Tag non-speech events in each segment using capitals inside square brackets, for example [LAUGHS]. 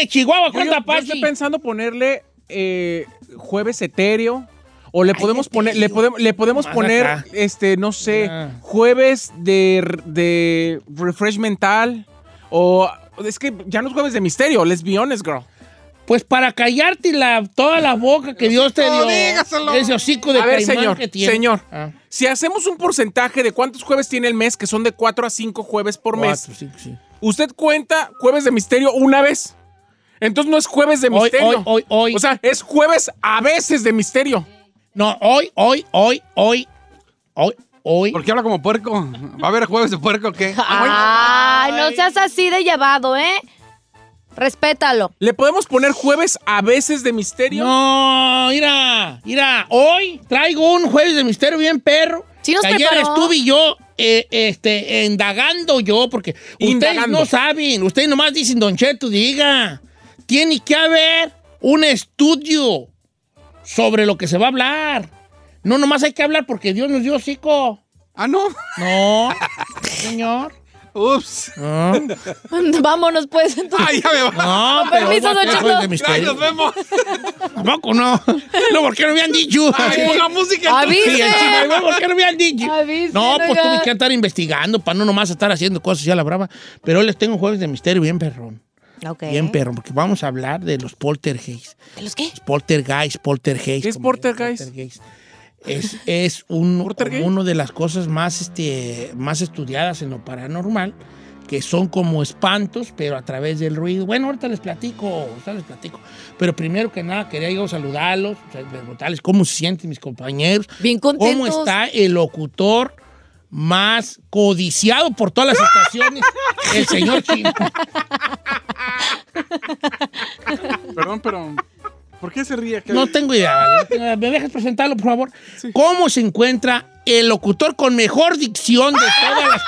Oye, Chihuahua, Yo, ¿cuánta yo Apache? estoy pensando ponerle eh, jueves etéreo. O le podemos poner, le podemos, le podemos Más poner, acá. este, no sé, Ah. jueves de, de refresh mental. O es que ya no es jueves de misterio, let's be honest, girl. Pues para callarte la, toda la boca que Dios te dio. dígaselo. Ese hocico de A ver, señor, que tiene. señor. Ah, Si hacemos un porcentaje de cuántos jueves tiene el mes, que son de 4 a 5 jueves por mes, cuatro, cinco, sí. usted cuenta jueves de misterio una vez. Entonces no es jueves de Hoy, misterio. hoy, hoy, hoy. O sea, es jueves a veces de misterio. No, hoy, hoy, hoy, hoy, hoy, hoy. ¿Por qué habla como puerco? ¿Va a haber jueves de puerco o qué? [LAUGHS] Ay, no seas así de llevado, ¿eh? Respétalo. ¿Le podemos poner jueves a veces de misterio? No, mira, mira, hoy traigo un jueves de misterio bien perro. Sí nos Que Ayer estuve yo eh, este, indagando yo, porque ustedes Indagando. no saben, ustedes nomás dicen, Don Cheto, diga, tiene que haber un estudio sobre lo que se va a hablar. No, nomás hay que hablar porque Dios nos dio hocico. Ah, no. No, [LAUGHS] señor. Ups. No, Vámonos, pues. entonces. Ay, ya me va. no pero permiso, jueves de Ay, nos vemos. Tampoco no. No, porque no me habían dicho. Ay, ponga música. Avise. Sí, ¿por qué no me han dicho? Avisen, No, pues oiga. tuve que estar investigando para no nomás estar haciendo cosas ya la brava. Pero hoy les tengo un jueves de misterio bien perrón. Ok. Bien perrón, porque vamos a hablar de los poltergeist. ¿De los qué? Los poltergeist, poltergeist. ¿Qué es poltergeist? poltergeist. Es, es un, una de las cosas más, este, más estudiadas en lo paranormal, que son como espantos, pero a través del ruido. Bueno, ahorita les platico, ahorita les platico. Pero primero que nada, quería yo saludarlos, preguntarles cómo se sienten mis compañeros. Bien ¿Cómo contentos. está el locutor más codiciado por todas las estaciones? el señor Chino. Perdón, pero. ¿Por qué se ríe? ¿Qué- No tengo idea. ¿vale? ¿Me dejas presentarlo, por favor? ¿Cómo se encuentra el locutor con mejor dicción de todas las...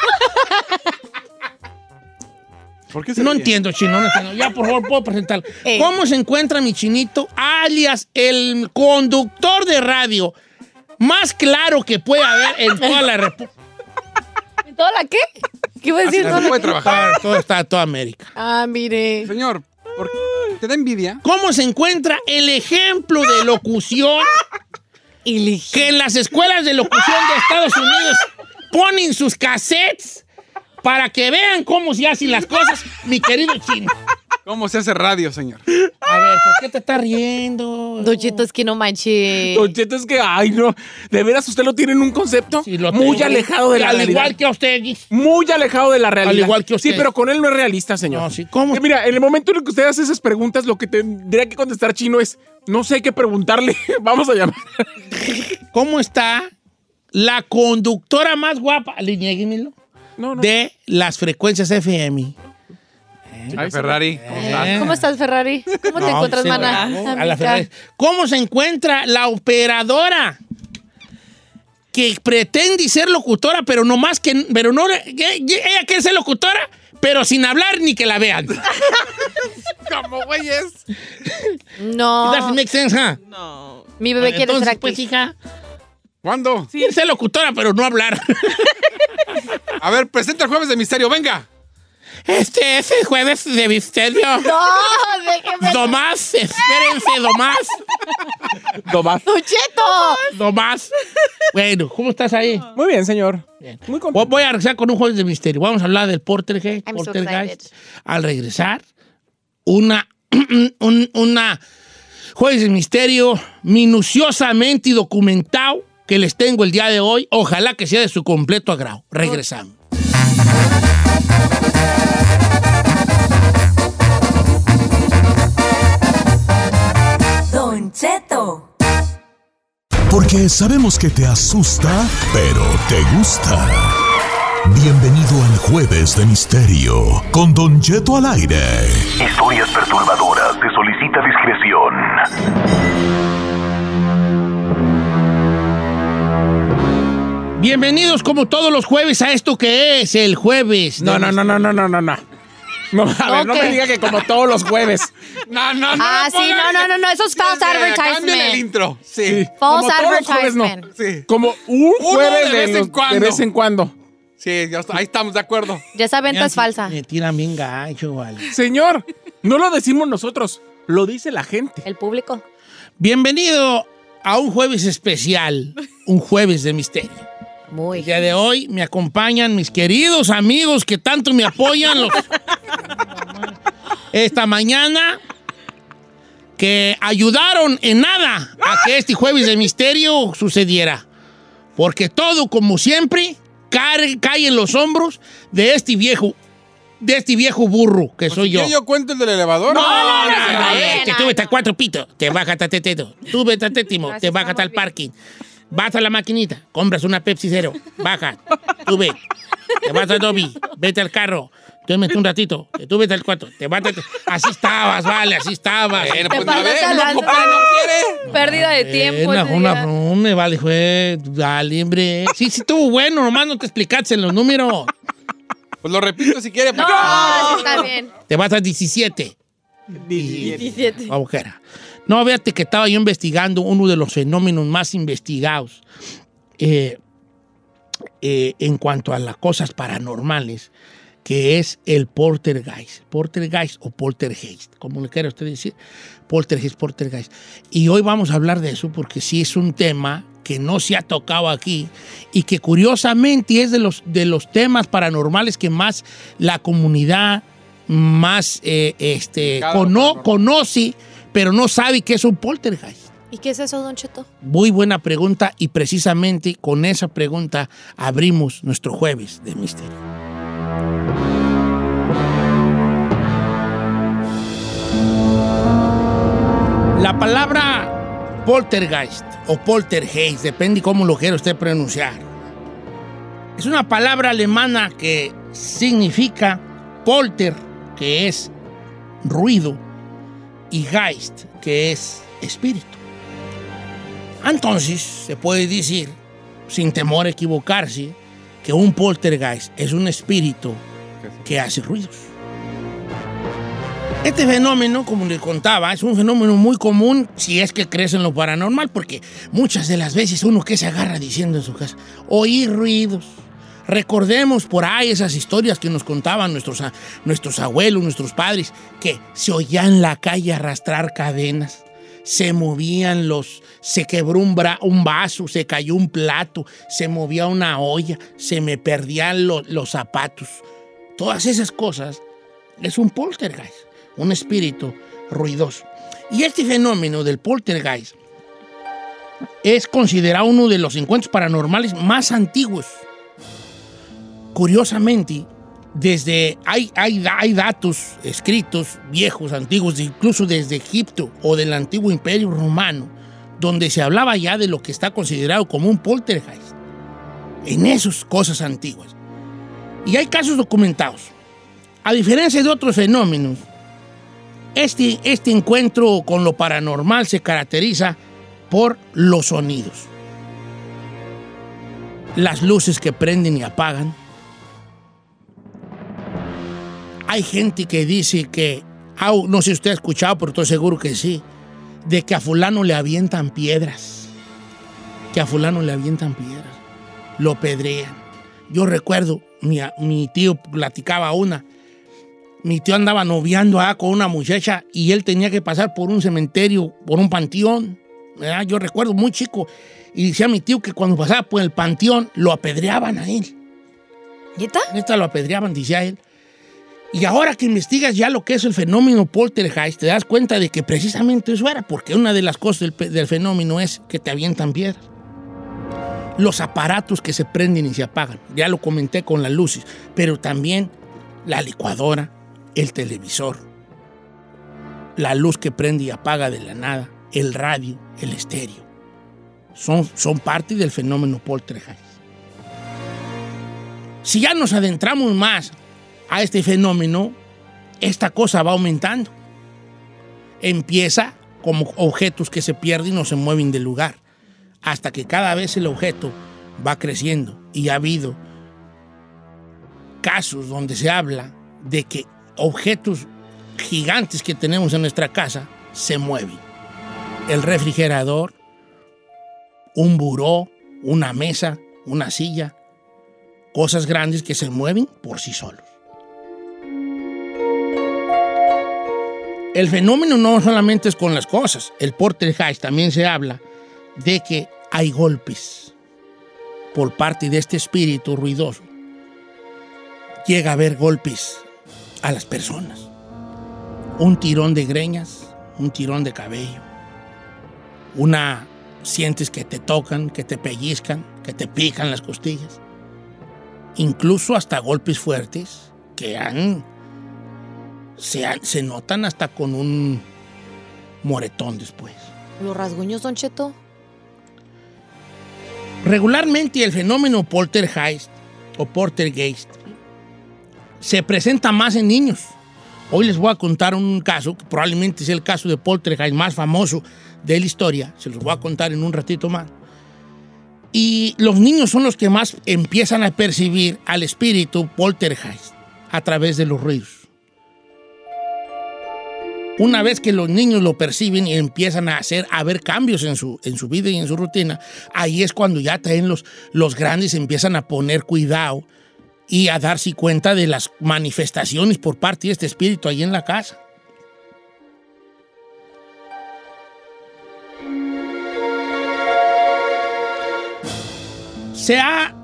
¿Por qué se No ríe? entiendo, chino, no entiendo. Ya, por favor, puedo presentarlo. Eh. ¿Cómo se encuentra mi chinito, alias el conductor de radio más claro que puede haber en toda la República? ¿Toda la qué? ¿Qué iba a decir? Así ¿Toda no la puede trabajar. Todo está toda América. Ah, mire. Señor, ¿por qué te da envidia? ¿Cómo se encuentra el ejemplo de locución que en las escuelas de locución de Estados Unidos ponen sus cassettes para que vean cómo se hacen las cosas, mi querido chino? ¿Cómo se hace radio, señor? A ver, ¿por qué te estás riendo? Don Cheto, es que no manche. Don Cheto, es que, ay, no. De veras, usted lo tiene en un concepto Sí, lo muy tengo. alejado de la Al realidad. igual que a usted. Muy alejado de la realidad. igual que usted. Sí, pero con él no es realista, señor. No, sí, ¿cómo? Eh, mira, en el momento en el que usted hace esas preguntas, lo que tendría que contestar chino es, no sé qué preguntarle. [LAUGHS] Vamos a llamar. ¿Cómo está la conductora más guapa, alinéguemelo, No, no. de las frecuencias FM? Chica Ferrari. ¿cómo estás? Eh. ¿Cómo estás, Ferrari? ¿Cómo te No, encuentras, sí, mana? a la Amiga. Ferrari. ¿Cómo se encuentra la operadora que pretende ser locutora, pero no más que, pero no, que- que ella quiere ser locutora, pero sin hablar ni que la vean? [LAUGHS] Como güeyes. No. Doesn't make sense, huh? Mi bebé quiere Entonces, ser pues, hija, ¿Cuándo? quiere ser locutora, pero no hablar. [LAUGHS] A ver, presenta el jueves de misterio, venga. Este es el jueves de misterio. [LAUGHS] No, déjeme. Domás, espérense, Domás. Tomás. Don Cheto. Domás. Bueno, ¿cómo estás ahí? Muy bien, señor. Bien. Muy contento. voy a regresar con un jueves de misterio. Vamos a hablar del Portergeist. I'm so Portergeist. Al regresar, una, [CLEARS THROAT] un- una jueves de misterio minuciosamente y documentado que les tengo el día de hoy. Ojalá que sea de su completo agrado. Regresamos. Porque sabemos que te asusta, pero te gusta. Bienvenido al Jueves de Misterio con Don Cheto al aire. Historias perturbadoras. Se solicita discreción. Bienvenidos como todos los jueves a esto que es el jueves. No, no, no, no, no, no, no, no. [LAUGHS] No, a ver, no me diga que como todos los jueves. No, no, no. Ah, no sí, no, no, no, no, eso es false Cámbiale el advertisement. intro. Sí. False Como todos los jueves, no. advertisement. Sí. Como un jueves de vez en los- cuando. De vez en cuando. Sí, ya está- ahí estamos de acuerdo. Ya esa venta es falsa. Me tiran bien gacho, vale. Señor, No lo decimos nosotros, lo dice la gente. El público. Bienvenido a un jueves especial, un jueves de misterio. El Muy. día de hoy me acompañan mis queridos amigos que tanto me apoyan. los- Esta mañana que ayudaron en nada a que este jueves de misterio sucediera. Porque todo, como siempre, cae, cae en los hombros de este viejo, de este viejo burro que soy yo. ¿Qué yo cuento el del elevador? No, no, no, no, no, no, eh, que no, tú vete no. a cuatro pitos, te baja a teteto, tú vete a [LAUGHS] tétimo, Así te baja al bien. parking, vas a la maquinita, compras una Pepsi Cero, baja, tú ve, te vas a Dobby, vete al carro, duérmete un ratito, que tú vete al cuarto, te vas a... Así estabas, vale, así estabas. Bueno, pues a ver, pasaste no, compadre, no quiere. Pérdida de tiempo. Una, una, no me vale, fue, dale, hombre. Sí, sí, estuvo bueno, nomás no te explicaste en los números. Pues lo repito si quiere. No, porque- sí está bien. Te vas a 17. 17. agujera. No, fíjate que estaba yo investigando uno de los fenómenos más investigados eh, eh, en cuanto a las cosas paranormales, que es el poltergeist. Poltergeist o poltergeist, como le quiera usted decir. Poltergeist, poltergeist. Y hoy vamos a hablar de eso porque sí es un tema que no se ha tocado aquí y que curiosamente es de los, de los temas paranormales que más la comunidad más eh, este, cono- conoce, pero no sabe qué es un poltergeist. ¿Y qué es eso, Don Cheto? Muy buena pregunta y precisamente con esa pregunta abrimos nuestro jueves de misterio. La palabra poltergeist o poltergeist, depende cómo lo quiera usted pronunciar. Es una palabra alemana que significa polter, que es ruido, y geist, que es espíritu. Entonces, se puede decir, sin temor a equivocarse, que un poltergeist es un espíritu que hace ruidos. Este fenómeno, como le contaba, es un fenómeno muy común si es que crees en lo paranormal, porque muchas de las veces uno que se agarra diciendo en su casa, oír ruidos. Recordemos por ahí esas historias que nos contaban nuestros, nuestros abuelos, nuestros padres, que se oía en la calle arrastrar cadenas, se movían los, se quebró un vaso, se cayó un plato, se movía una olla, se me perdían lo- los zapatos. Todas esas cosas es un poltergeist, un espíritu ruidoso. Y este fenómeno del poltergeist es considerado uno de los encuentros paranormales más antiguos. Curiosamente, desde hay, hay, hay datos escritos viejos, antiguos, incluso desde Egipto o del antiguo imperio romano, donde se hablaba ya de lo que está considerado como un poltergeist. En esas cosas antiguas. Y hay casos documentados. A diferencia de otros fenómenos, este, este encuentro con lo paranormal se caracteriza por los sonidos. Las luces que prenden y apagan. Hay gente que dice que, ah, no sé si usted ha escuchado, pero estoy seguro que sí, de que a fulano le avientan piedras. Que a fulano le avientan piedras. Lo pedrean. Yo recuerdo, mi, mi tío platicaba una. Mi tío andaba noviando ah, con una muchacha y él tenía que pasar por un cementerio, por un panteón. ¿verdad? Yo recuerdo muy chico. Y decía mi tío que cuando pasaba por el panteón lo apedreaban a él. ¿Neta? Neta lo apedreaban, decía él. Y ahora que investigas ya lo que es el fenómeno poltergeist, te das cuenta de que precisamente eso era, porque una de las cosas del, fenómeno es que te avientan piedras. Los aparatos que se prenden y se apagan, ya lo comenté con las luces, pero también la licuadora, el televisor, la luz que prende y apaga de la nada, el radio, el estéreo, son, son parte del fenómeno poltergeist. Si ya nos adentramos más a este fenómeno, esta cosa va aumentando. Empieza como objetos que se pierden o se mueven del lugar, hasta que cada vez el objeto va creciendo. Y ha habido casos donde se habla de que objetos gigantes que tenemos en nuestra casa se mueven. El refrigerador, un buró, una mesa, una silla, cosas grandes que se mueven por sí solos. El fenómeno no solamente es con las cosas. El poltergeist también se habla de que hay golpes por parte de este espíritu ruidoso. Llega a haber golpes a las personas. Un tirón de greñas, un tirón de cabello. Una sientes que te tocan, que te pellizcan, que te pican las costillas. Incluso hasta golpes fuertes que han se, se notan hasta con un moretón después. ¿Los rasguños, Don Cheto? Regularmente el fenómeno poltergeist o poltergeist se presenta más en niños. Hoy les voy a contar un caso, que probablemente es el caso de poltergeist más famoso de la historia. Se los voy a contar en un ratito más. Y los niños son los que más empiezan a percibir al espíritu poltergeist a través de los ruidos. Una vez que los niños lo perciben y empiezan a hacer, a ver cambios en su, en su vida y en su rutina, ahí es cuando ya también los, los grandes empiezan a poner cuidado y a darse cuenta de las manifestaciones por parte de este espíritu ahí en la casa. Se ha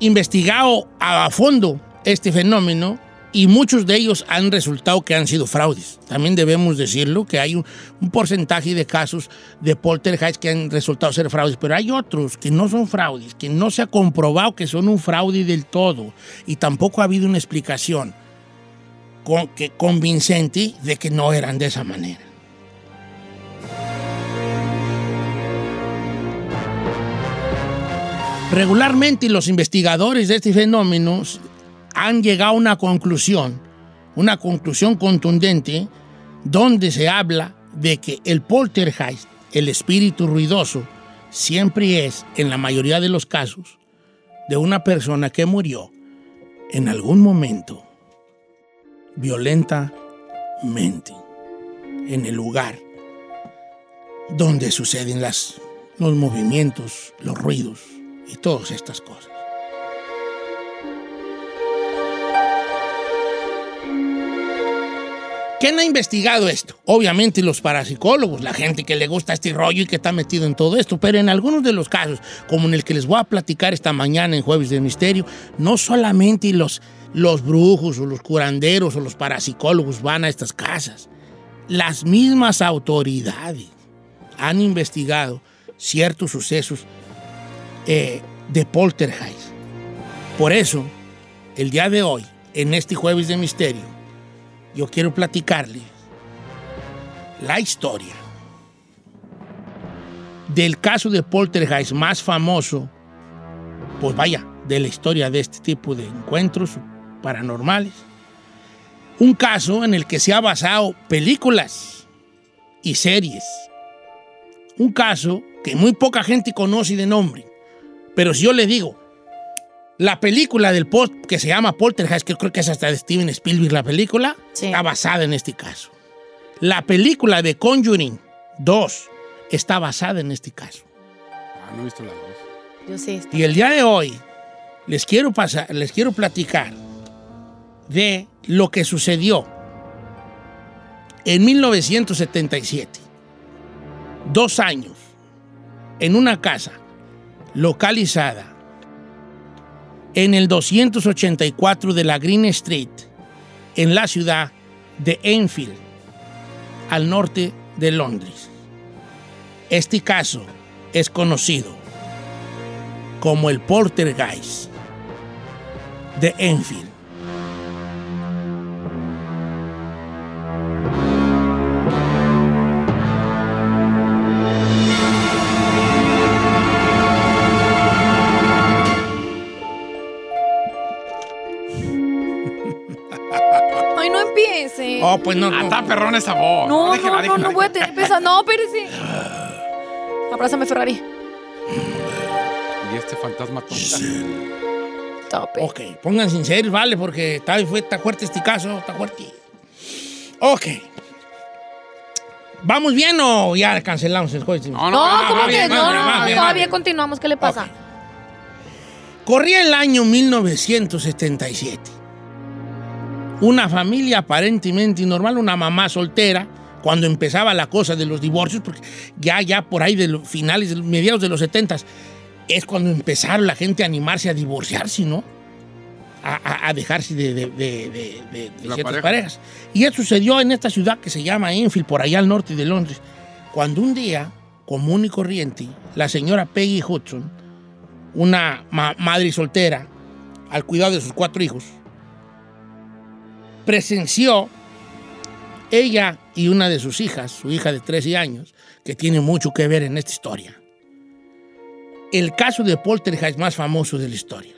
investigado a fondo este fenómeno y muchos de ellos han resultado que han sido fraudes. También debemos decirlo, que hay un, porcentaje de casos de poltergeist que han resultado ser fraudes, pero hay otros que no son fraudes, que no se ha comprobado que son un fraude del todo y tampoco ha habido una explicación que, convincente de que no eran de esa manera. Regularmente los investigadores de este fenómeno han llegado a una conclusión, una conclusión contundente, donde se habla de que el poltergeist, el espíritu ruidoso, siempre es, en la mayoría de los casos, de una persona que murió en algún momento violentamente en el lugar donde suceden los movimientos, los ruidos y todas estas cosas. ¿Quién ha investigado esto? Obviamente los parapsicólogos, la gente que le gusta este rollo y que está metido en todo esto, pero en algunos de los casos, como en el que les voy a platicar esta mañana en Jueves de Misterio, no solamente los, los brujos o los curanderos o los parapsicólogos van a estas casas, las mismas autoridades han investigado ciertos sucesos eh, de poltergeist. Por eso, el día de hoy, en este Jueves de Misterio, yo quiero platicarles la historia del caso de poltergeist más famoso, pues vaya, de la historia de este tipo de encuentros paranormales. Un caso en el que se ha basado películas y series. Un caso que muy poca gente conoce de nombre. Pero si yo le digo, la película del post que se llama Poltergeist, que creo que es hasta de Steven Spielberg la película, Sí. está basada en este caso. La película de Conjuring 2 está basada en este caso. Ah, no he visto las dos. Yo sí. Y el día de hoy les quiero pasar, les quiero platicar de lo que sucedió en 1977. Dos años en una casa localizada en el 284 de la Green Street, en la ciudad de Enfield, al norte de Londres. Este caso es conocido como el Poltergeist de Enfield. Empiece. Oh, pues no. Ah, no. está perrón esa voz. no, déjela, no, no, déjela, no voy a tener pesa. No, espérese. Abrázame, Ferrari. Y este fantasma tonto. Stop it. Ok, pongan sinceros, vale, porque está, fue, está fuerte este caso, está fuerte. Ok. ¿Vamos bien o ya cancelamos el jueves? No, No, va, ¿cómo que bien, no? No, todavía continuamos. ¿Qué le pasa? Ok. Corría el año 1977. Una familia aparentemente normal, una mamá soltera, cuando empezaba la cosa de los divorcios, porque ya, ya por ahí de los finales, mediados de los 70 es cuando empezaron la gente a animarse a divorciarse, ¿no? A, a- a dejarse de, ciertas pareja. parejas. Y eso sucedió en esta ciudad que se llama Enfield, por allá al norte de Londres, cuando un día, común y corriente, la señora Peggy Hudson, una ma- madre soltera, al cuidado de sus cuatro hijos, presenció ella y una de sus hijas, su hija de 13 años, que tiene mucho que ver en esta historia. El caso de poltergeist más famoso de la historia,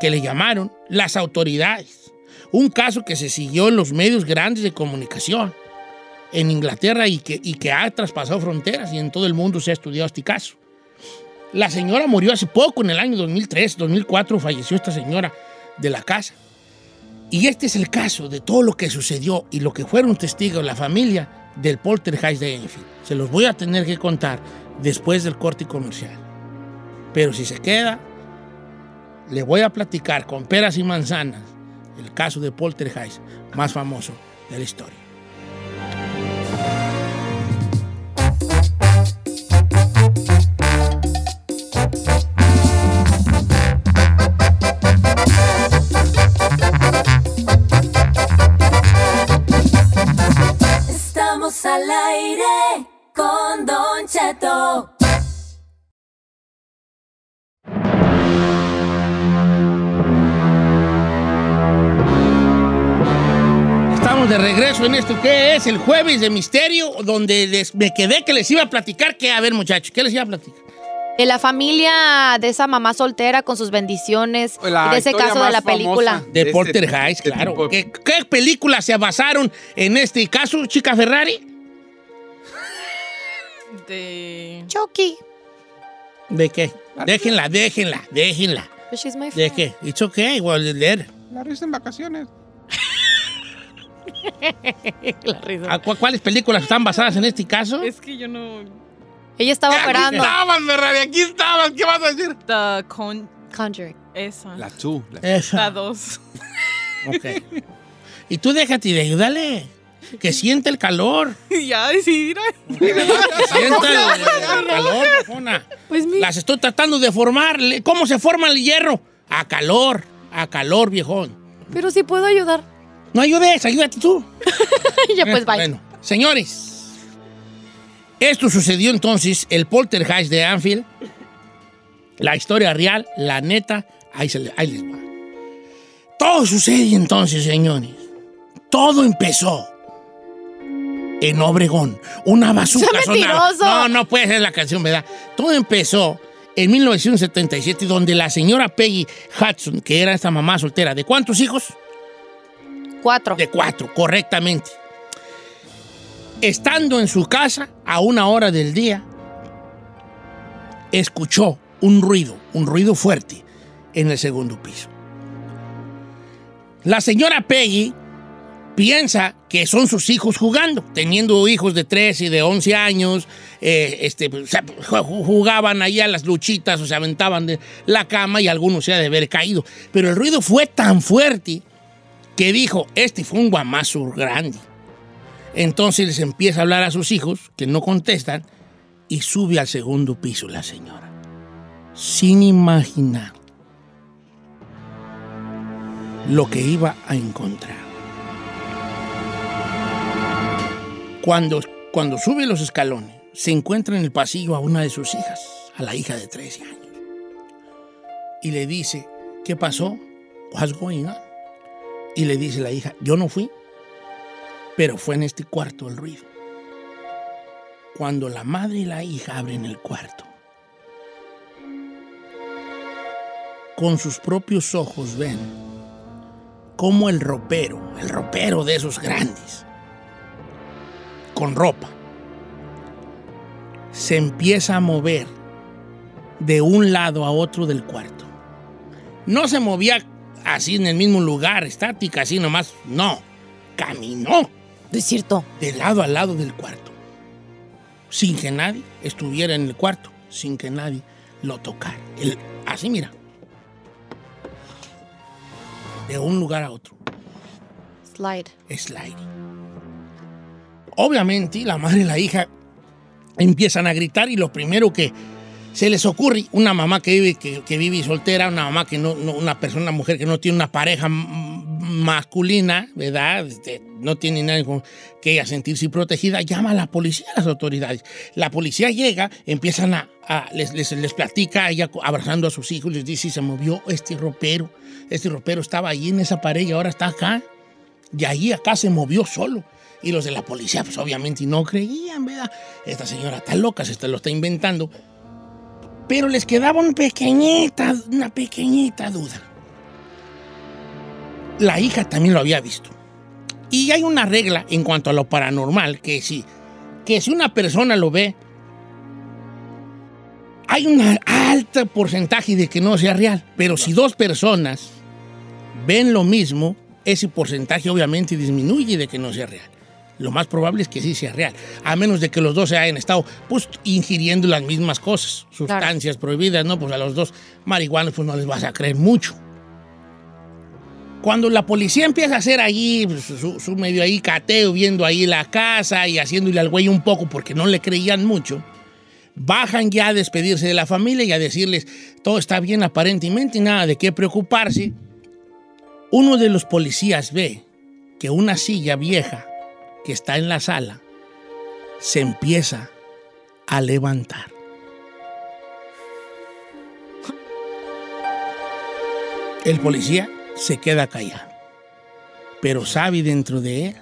que le llamaron las autoridades. Un caso que se siguió en los medios grandes de comunicación en Inglaterra y que, y que ha traspasado fronteras y en todo el mundo se ha estudiado este caso. La señora murió hace poco, en el año 2003, 2004, falleció esta señora de la casa. Y este es el caso de todo lo que sucedió y lo que fueron testigos la familia del poltergeist de Enfield. Se los voy a tener que contar después del corte comercial. Pero si se queda, le voy a platicar con peras y manzanas el caso de poltergeist más famoso de la historia. Estamos de regreso en esto que es el jueves de misterio, donde les- me quedé que les iba a platicar. que A ver, muchachos, ¿qué les iba a platicar? De la familia de esa mamá soltera con sus bendiciones. La y de ese caso de la película. De Este- poltergeist, este claro. tipo- ¿Qué, qué películas se basaron en este caso, chica Ferrari? De. Chucky. ¿De qué? Déjenla, déjenla, déjenla. But she's my ¿De qué? It's okay, well, leer. La risa en vacaciones. [LAUGHS] La risa. ¿A cu- ¿Cuáles películas están basadas en este caso? Es que yo no. Ella estaba operando. estabas, Ferrari, aquí estabas. ¿Qué vas a decir? The Con. Conjuring. Esa. La tú. La... Esa. La dos. Ok. Y tú déjate de ayudarle. Que siente el calor. [LAUGHS] ya decidir. Que sienta el, [LAUGHS] el calor, bofona. Pues mi. Las estoy tratando de formar. ¿Cómo se forma el hierro? A calor, a calor, viejón. Pero sí puedo ayudar. No ayudes, ayúdate tú. [LAUGHS] ya pues bye. Bueno, señores, esto sucedió entonces, el poltergeist de Anfield, la historia real, la neta, ahí, se le- ahí les va. Todo sucede entonces, señores. Todo empezó en Obregón. Una bazooka ¡Sea sonaba. mentiroso! No, no puede ser la canción, ¿verdad? Todo empezó en 1977, donde la señora Peggy Hudson, que era esta mamá soltera, ¿de cuántos hijos? Cuatro. De cuatro, correctamente. Estando en su casa a una hora del día, escuchó un ruido, un ruido fuerte en el segundo piso. La señora Peggy piensa que son sus hijos jugando, teniendo hijos de 13 y de 11 años, eh, este, pues, jugaban ahí a las luchitas o se aventaban de la cama y algunos se ha de haber caído. Pero el ruido fue tan fuerte que dijo, este fue un guamazo grande. Entonces les empieza a hablar a sus hijos, que no contestan, y sube al segundo piso la señora, sin imaginar lo que iba a encontrar. Cuando, cuando sube los escalones, se encuentra en el pasillo a una de sus hijas, a la hija de 13 años, y le dice, ¿qué pasó? What's going on? Y le dice la hija, yo no fui, pero fue en este cuarto el ruido. Cuando la madre y la hija abren el cuarto, con sus propios ojos ven cómo el ropero, el ropero de esos grandes, con ropa, se empieza a mover de un lado a otro del cuarto. No se movía así en el mismo lugar, estática, así nomás. No, caminó es cierto. de lado a lado del cuarto, sin que nadie estuviera en el cuarto, sin que nadie lo tocara. El- así mira, de un lugar a otro. Slide. sliding. Obviamente, la madre y la hija empiezan a gritar y lo primero que se les ocurre, una mamá que vive, que, vive soltera, una mamá que no, una persona, mujer que no tiene una pareja masculina, ¿verdad? Este, no tiene nadie con que ella sentirse protegida, llama a la policía, a las autoridades. La policía llega, empiezan a, a- les, les, platica, ella abrazando a sus hijos, les dice, se movió este ropero, este ropero estaba ahí en esa pared y ahora está acá. Y ahí acá se movió solo. Y los de la policía, pues obviamente no creían, ¿verdad? Esta señora está loca, se lo está inventando. Pero les quedaba una pequeñita, una pequeñita duda. La hija también lo había visto. Y hay una regla en cuanto a lo paranormal, que si, que si una persona lo ve, hay un alto porcentaje de que no sea real. Pero si dos personas ven lo mismo, ese porcentaje obviamente disminuye de que no sea real. Lo más probable es que sí sea real, a menos de que los dos se hayan estado pues, ingiriendo las mismas cosas, sustancias prohibidas, ¿no? Pues a los dos marihuanos pues no les vas a creer mucho. Cuando la policía empieza a hacer allí pues, su, su medio ahí cateo, viendo ahí la casa y haciéndole al güey un poco porque no le creían mucho, bajan ya a despedirse de la familia y a decirles todo está bien aparentemente, nada de qué preocuparse. Uno de los policías ve que una silla vieja que está en la sala se empieza a levantar. El policía se queda callado, pero sabe dentro de él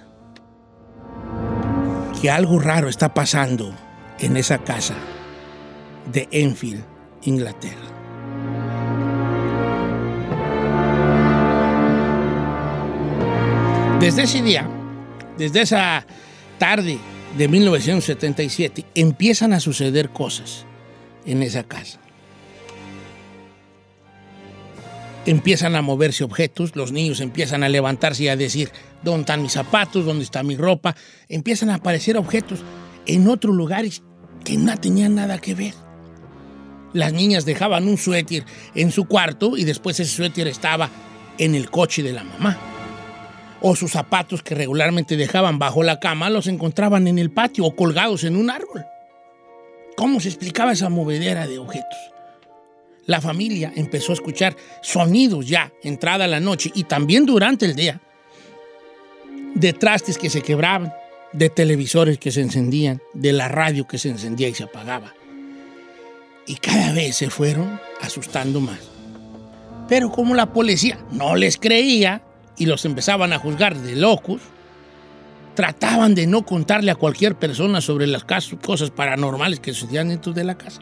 que algo raro está pasando en esa casa de Enfield, Inglaterra. Desde ese día, desde esa tarde de 1977, empiezan a suceder cosas en esa casa. Empiezan a moverse objetos, los niños empiezan a levantarse y a decir, ¿dónde están mis zapatos? ¿Dónde está mi ropa? Empiezan a aparecer objetos en otros lugares que no tenían nada que ver. Las niñas dejaban un suéter en su cuarto y después ese suéter estaba en el coche de la mamá o sus zapatos que regularmente dejaban bajo la cama los encontraban en el patio o colgados en un árbol. ¿Cómo se explicaba esa movedera de objetos? La familia empezó a escuchar sonidos ya entrada la noche y también durante el día de trastes que se quebraban, de televisores que se encendían, de la radio que se encendía y se apagaba. Y cada vez se fueron asustando más. Pero como la policía no les creía, y los empezaban a juzgar de locos, trataban de no contarle a cualquier persona sobre las cosas paranormales que sucedían dentro de la casa.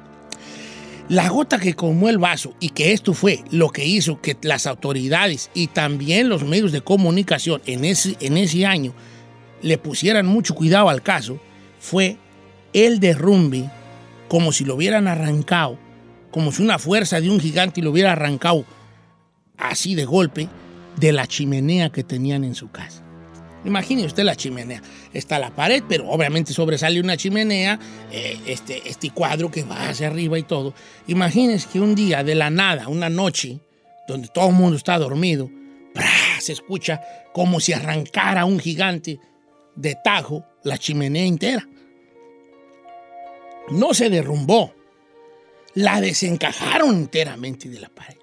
La gota que colmó el vaso y que esto fue lo que hizo que las autoridades y también los medios de comunicación en ese, en ese año le pusieran mucho cuidado al caso, fue el derrumbe como si lo hubieran arrancado, como si una fuerza de un gigante lo hubiera arrancado así de golpe de la chimenea que tenían en su casa. Imagine usted la chimenea. Está la pared, pero obviamente sobresale una chimenea, eh, este, este cuadro que va hacia arriba y todo. Imagínense que un día de la nada, una noche, donde todo el mundo está dormido, se escucha como si arrancara un gigante de tajo la chimenea entera. No se derrumbó, la desencajaron enteramente de la pared.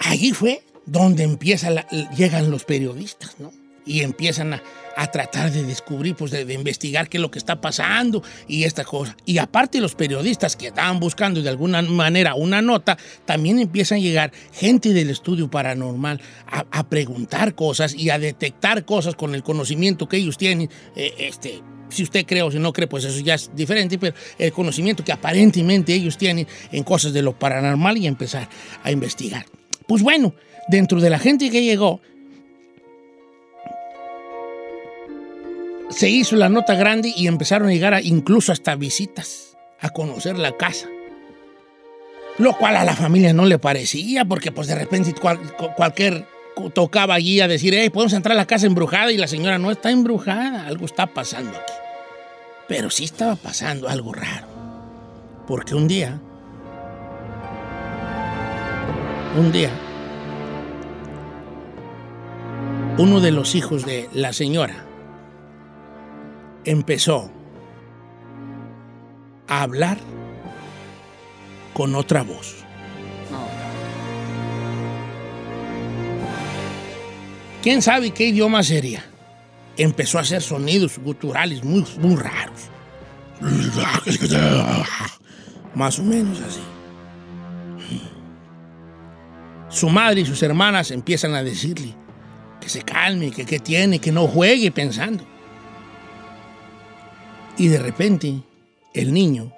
Allí fue donde empieza la- llegan los periodistas, ¿no? Y empiezan a, a tratar de descubrir, pues de, investigar qué es lo que está pasando y esta cosa. Y aparte los periodistas que estaban buscando de alguna manera una nota, también empiezan a llegar gente del estudio paranormal a, a preguntar cosas y a detectar cosas con el conocimiento que ellos tienen. eh, este, si usted cree o si no cree, pues eso ya es diferente, pero el conocimiento que aparentemente ellos tienen en cosas de lo paranormal y empezar a investigar. Pues bueno, dentro de la gente que llegó, se hizo la nota grande y empezaron a llegar incluso hasta visitas a conocer la casa. Lo cual a la familia no le parecía, porque pues de repente cual- cu- cualquier cu- tocaba allí a decir, hey, podemos entrar a la casa embrujada y la señora no está embrujada, algo está pasando aquí. Pero sí estaba pasando algo raro. Porque un día, un día, uno de los hijos de la señora empezó a hablar con otra voz. ¿Quién sabe qué idioma sería? Empezó a hacer sonidos guturales muy, muy raros. [LAUGHS] Más o menos así. Su madre y sus hermanas empiezan a decirle que se calme, que qué tiene, que no juegue pensando. Y de repente el niño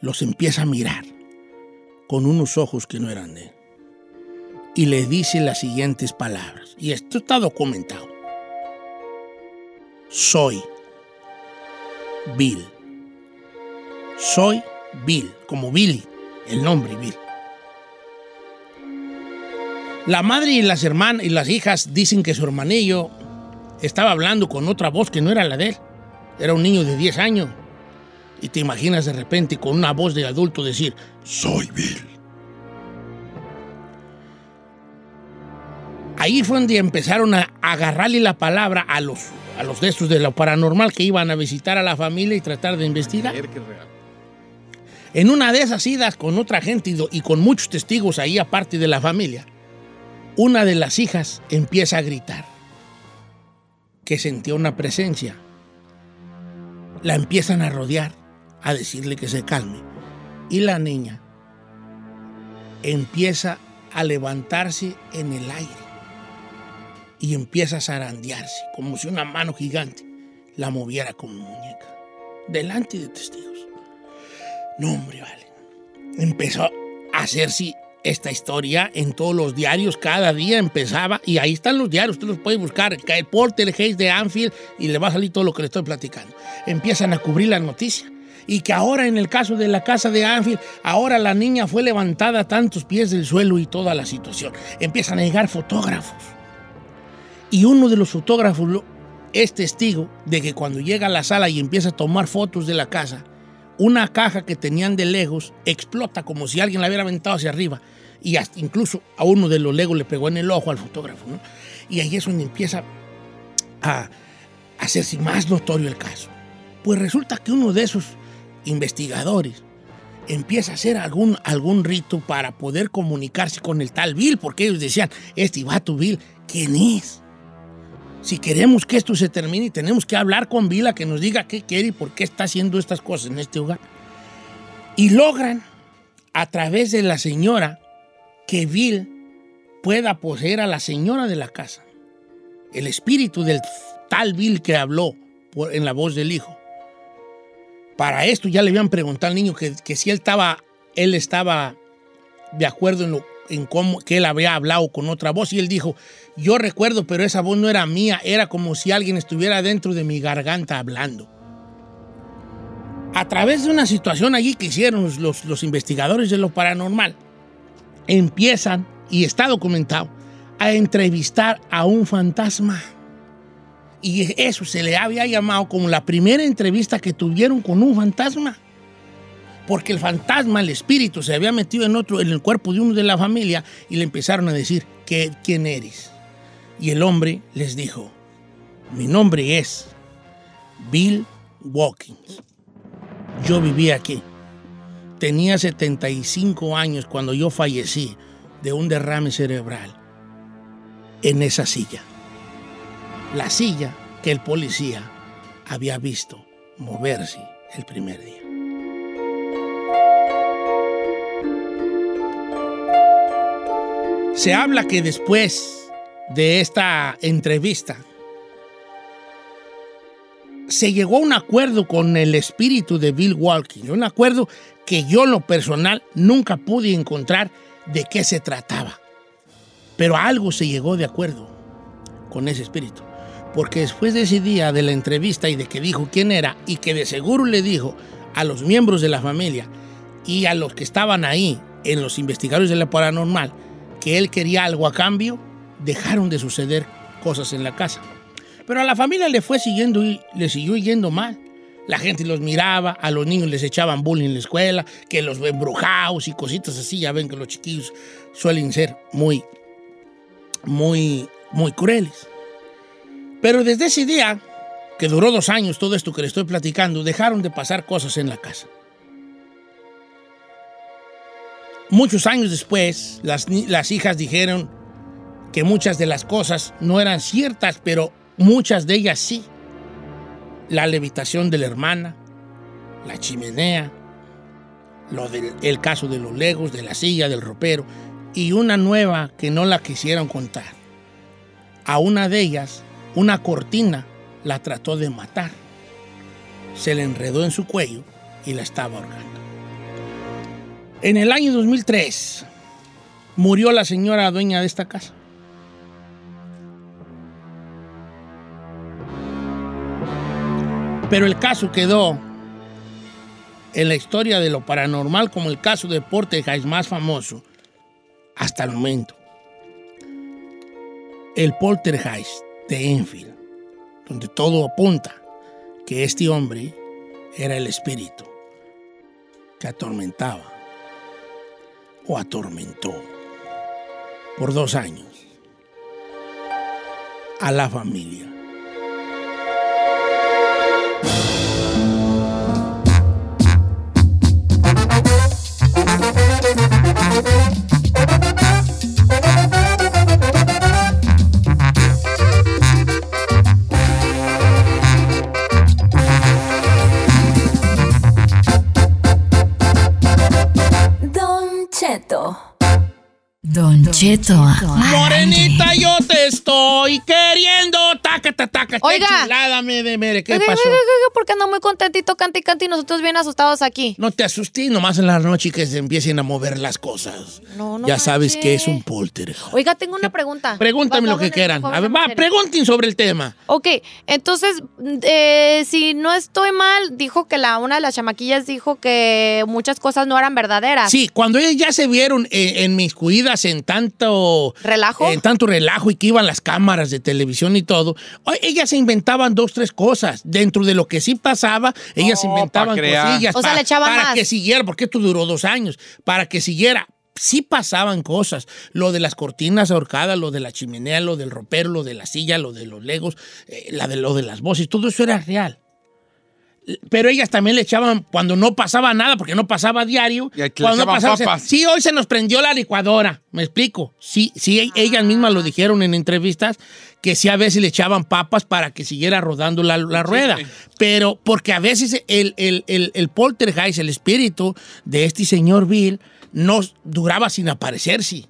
los empieza a mirar con unos ojos que no eran de él. Y le dice las siguientes palabras. Y esto está documentado. Soy Bill. Soy Bill, como Billy, el nombre Bill. La madre y las hermanas y las hijas dicen que su hermanillo estaba hablando con otra voz que no era la de él. Era un niño de 10 años. Y te imaginas de repente con una voz de adulto decir, soy Bill. Ahí fue donde empezaron a agarrarle la palabra a los, a los de estos de lo paranormal que iban a visitar a la familia y tratar de investigar. En una de esas idas con otra gente y con muchos testigos ahí aparte de la familia, una de las hijas empieza a gritar que sentía una presencia. La empiezan a rodear, a decirle que se calme. Y la niña empieza a levantarse en el aire y empieza a zarandearse, como si una mano gigante la moviera como muñeca, delante de testigos. No, hombre, vale. Empezó a hacerse esta historia en todos los diarios, cada día empezaba, y ahí están los diarios, usted los puede buscar, el Porter Hayes de Anfield, y le va a salir todo lo que le estoy platicando. Empiezan a cubrir la noticia. Y que ahora en el caso de la casa de Anfield, ahora la niña fue levantada a tantos pies del suelo y toda la situación. Empiezan a llegar fotógrafos. Y uno de los fotógrafos es testigo de que cuando llega a la sala y empieza a tomar fotos de la casa, una caja que tenían de legos explota como si alguien la hubiera aventado hacia arriba. Y hasta incluso a uno de los legos le pegó en el ojo al fotógrafo. ¿no? Y ahí es donde empieza a hacerse más notorio el caso. Pues resulta que uno de esos investigadores empieza a hacer algún, algún rito para poder comunicarse con el tal Bill, porque ellos decían, este vato Bill, ¿quién es? Si queremos que esto se termine, tenemos que hablar con Bill que nos diga qué quiere y por qué está haciendo estas cosas en este hogar. Y logran, a través de la señora, que Bill pueda poseer a la señora de la casa. El espíritu del tal Bill que habló en la voz del hijo. Para esto ya le habían preguntado al niño que, que si él estaba, él estaba de acuerdo en, lo, en cómo que él había hablado con otra voz y él dijo, yo recuerdo, pero esa voz no era mía, era como si alguien estuviera dentro de mi garganta hablando. A través de una situación allí que hicieron los, los investigadores de lo paranormal, empiezan, y está documentado, a entrevistar a un fantasma. Y eso se le había llamado como la primera entrevista que tuvieron con un fantasma. Porque el fantasma, el espíritu, se había metido en otro, en el cuerpo de uno de la familia y le empezaron a decir, ¿qué, ¿quién eres? Y el hombre les dijo, mi nombre es Bill Watkins. Yo vivía aquí. Tenía 75 años cuando yo fallecí de un derrame cerebral en esa silla. La silla que el policía había visto moverse el primer día. Se habla que después de esta entrevista se llegó a un acuerdo con el espíritu de Bill Walking, un acuerdo que yo lo personal nunca pude encontrar de qué se trataba. Pero algo se llegó de acuerdo con ese espíritu. Porque después de ese día de la entrevista y de que dijo quién era y que de seguro le dijo a los miembros de la familia y a los que estaban ahí en los investigadores de la paranormal que él quería algo a cambio, dejaron de suceder cosas en la casa. Pero a la familia le fue siguiendo y le siguió yendo mal. La gente los miraba, a los niños les echaban bullying en la escuela, que los embrujados y cositas así. Ya ven que los chiquillos suelen ser muy, muy, muy crueles. Pero desde ese día, que duró dos años, todo esto que le estoy platicando, dejaron de pasar cosas en la casa. Muchos años después, las, las hijas dijeron que muchas de las cosas no eran ciertas, pero muchas de ellas sí. La levitación de la hermana, la chimenea, lo del el caso de los legos, de la silla, del ropero, y una nueva que no la quisieron contar. A una de ellas, una cortina la trató de matar. Se le enredó en su cuello y la estaba ahorcando. En el año 2003 murió la señora dueña de esta casa. Pero el caso quedó en la historia de lo paranormal como el caso de Poltergeist más famoso hasta el momento. El Poltergeist de Enfield, donde todo apunta que este hombre era el espíritu que atormentaba o atormentó por dos años a la familia. Cheto. Morenita, yo te estoy queriendo. Taca, taca, taca. Qué Oiga. chulada, me de mere. ¿Qué Oiga, pasó? oiga, oiga, Porque ando muy contentito, cante y cante y nosotros bien asustados aquí. No te asustes nomás en la noche que se empiecen a mover las cosas. No, no ya sabes manche. que es un poltergeist. Oiga, tengo una [LAUGHS] pregunta. Pregúntame lo que en quieran. A ver, va, pregunten sobre el tema. Ok, entonces, eh, si no estoy mal, dijo que la una de las chamaquillas dijo que muchas cosas no eran verdaderas. Sí, cuando ellas ya se vieron eh, enmiscuidas en tanto ¿Relajo? en tanto relajo y que iban las cámaras de televisión y todo, ellas se inventaban dos, tres cosas. Dentro de lo que sí pasaba, ellas se Oh, inventaban pa' cosillas. O sea, pa- le echaban para más. que siguiera, porque esto duró dos años, para que siguiera. Sí pasaban cosas, lo de las cortinas ahorcadas, lo de la chimenea, lo del ropero, lo de la silla, lo de los legos, eh, la de, lo de las voces, todo eso era real. Pero ellas también le echaban cuando no pasaba nada, porque no pasaba a diario. Y aquí le cuando no pasaba, papas. sí, hoy se nos prendió la licuadora. Me explico. Sí, sí, e- ellas mismas lo dijeron en entrevistas que sí a veces le echaban papas para que siguiera rodando la, la rueda. sí. Pero porque a veces el, el, el, el poltergeist, el espíritu de este señor Bill, no duraba sin aparecerse.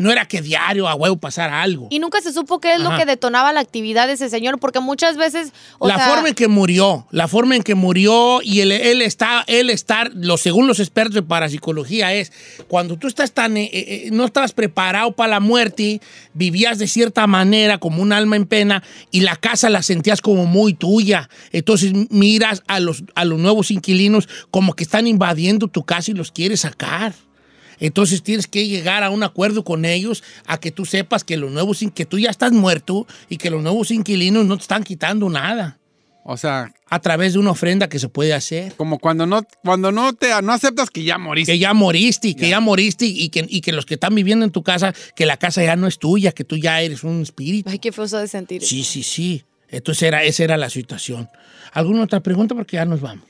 No era que diario a huevo pasara algo. Y nunca se supo qué es lo que detonaba la actividad de ese señor, porque muchas veces. O la sea, forma en que murió, la forma en que murió y él, él está, él estar, lo, según los expertos de parapsicología es, cuando tú estás tan, eh, eh, no estabas preparado para la muerte, vivías de cierta manera como un alma en pena y la casa la sentías como muy tuya. Entonces miras a los, a los nuevos inquilinos como que están invadiendo tu casa y los quieres sacar. Entonces tienes que llegar a un acuerdo con ellos a que tú sepas que los nuevos que tú ya estás muerto y que los nuevos inquilinos no te están quitando nada O sea, a través de una ofrenda que se puede hacer. como cuando no, cuando no te no aceptas que ya moriste. Que ya moriste y que ya, moriste y que, y que los que están viviendo en tu casa, que la casa ya no es tuya, que tú ya eres un espíritu. Ay, qué feo de sentir. Sí, sí, sí. Entonces era, esa era la situación. ¿Alguna otra pregunta? Porque ya nos vamos.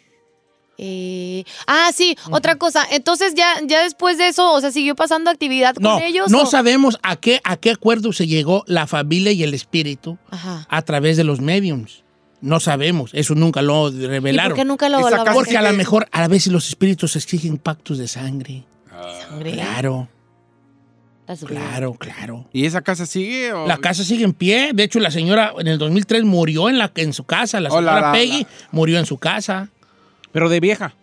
Eh, ah, sí, otra cosa. Entonces, ya, ya después de eso, o sea, siguió pasando actividad No, con ellos. no o- sabemos a qué, a qué acuerdo se llegó la familia y el espíritu Ajá. a través de los mediums. No sabemos, eso nunca lo ¿Y revelaron. por qué nunca lo, casa Porque a lo mejor a veces los espíritus exigen pactos de sangre. sangre? Claro, claro, claro. ¿Y esa casa sigue? O... La casa sigue en pie. De hecho, la señora en el 2003 murió en, la, en su casa. La Oh, la- señora la- Peggy la- murió en su casa. Pero de vieja.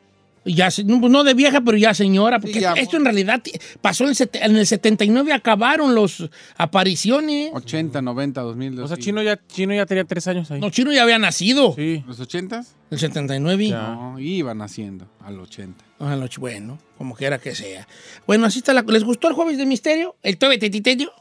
Ya, no, de vieja, pero ya señora. Porque Sí, ya, esto en realidad pasó en el, en el 79, acabaron las apariciones. 80, 90, 2000. O sea. Chino ya, Chino ya tenía tres años ahí. No, Chino ya había nacido. Sí. ¿Los 80? En el 79. Ya. No, iban haciendo al 80. Ah, bueno, como quiera que sea. Bueno, así está la... ¿Les gustó el Jueves de Misterio? ¿El Tueve Tetiterio?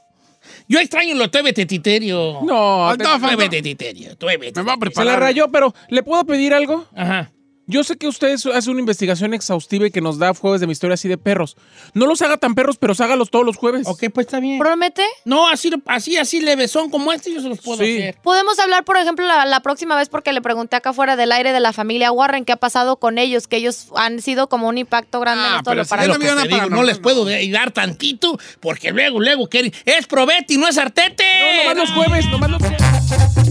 Yo extraño lo Tueve Tetiterio. No, faltaba. Tueve Tetiterio, Me va a Tetiterio. se la rayó, pero ¿le puedo pedir algo? Ajá. Yo sé que usted hace una investigación exhaustiva y que nos da jueves de mi historia así de perros. No los haga tan perros, pero hágalos todos los jueves. Ok, pues está bien. ¿Promete? No, así, así, así levesón como este yo se los puedo Sí. hacer. Podemos hablar, por ejemplo, la, la próxima vez porque le pregunté acá fuera del aire de la familia Warren qué ha pasado con ellos, que ellos han sido como un impacto grande en Ah, esto de pero si Ay, no que digo, no no, les puedo de- dar tantito porque luego, luego quieren. Es probeti, no es artete. No, nomás los jueves, nomás los jueves.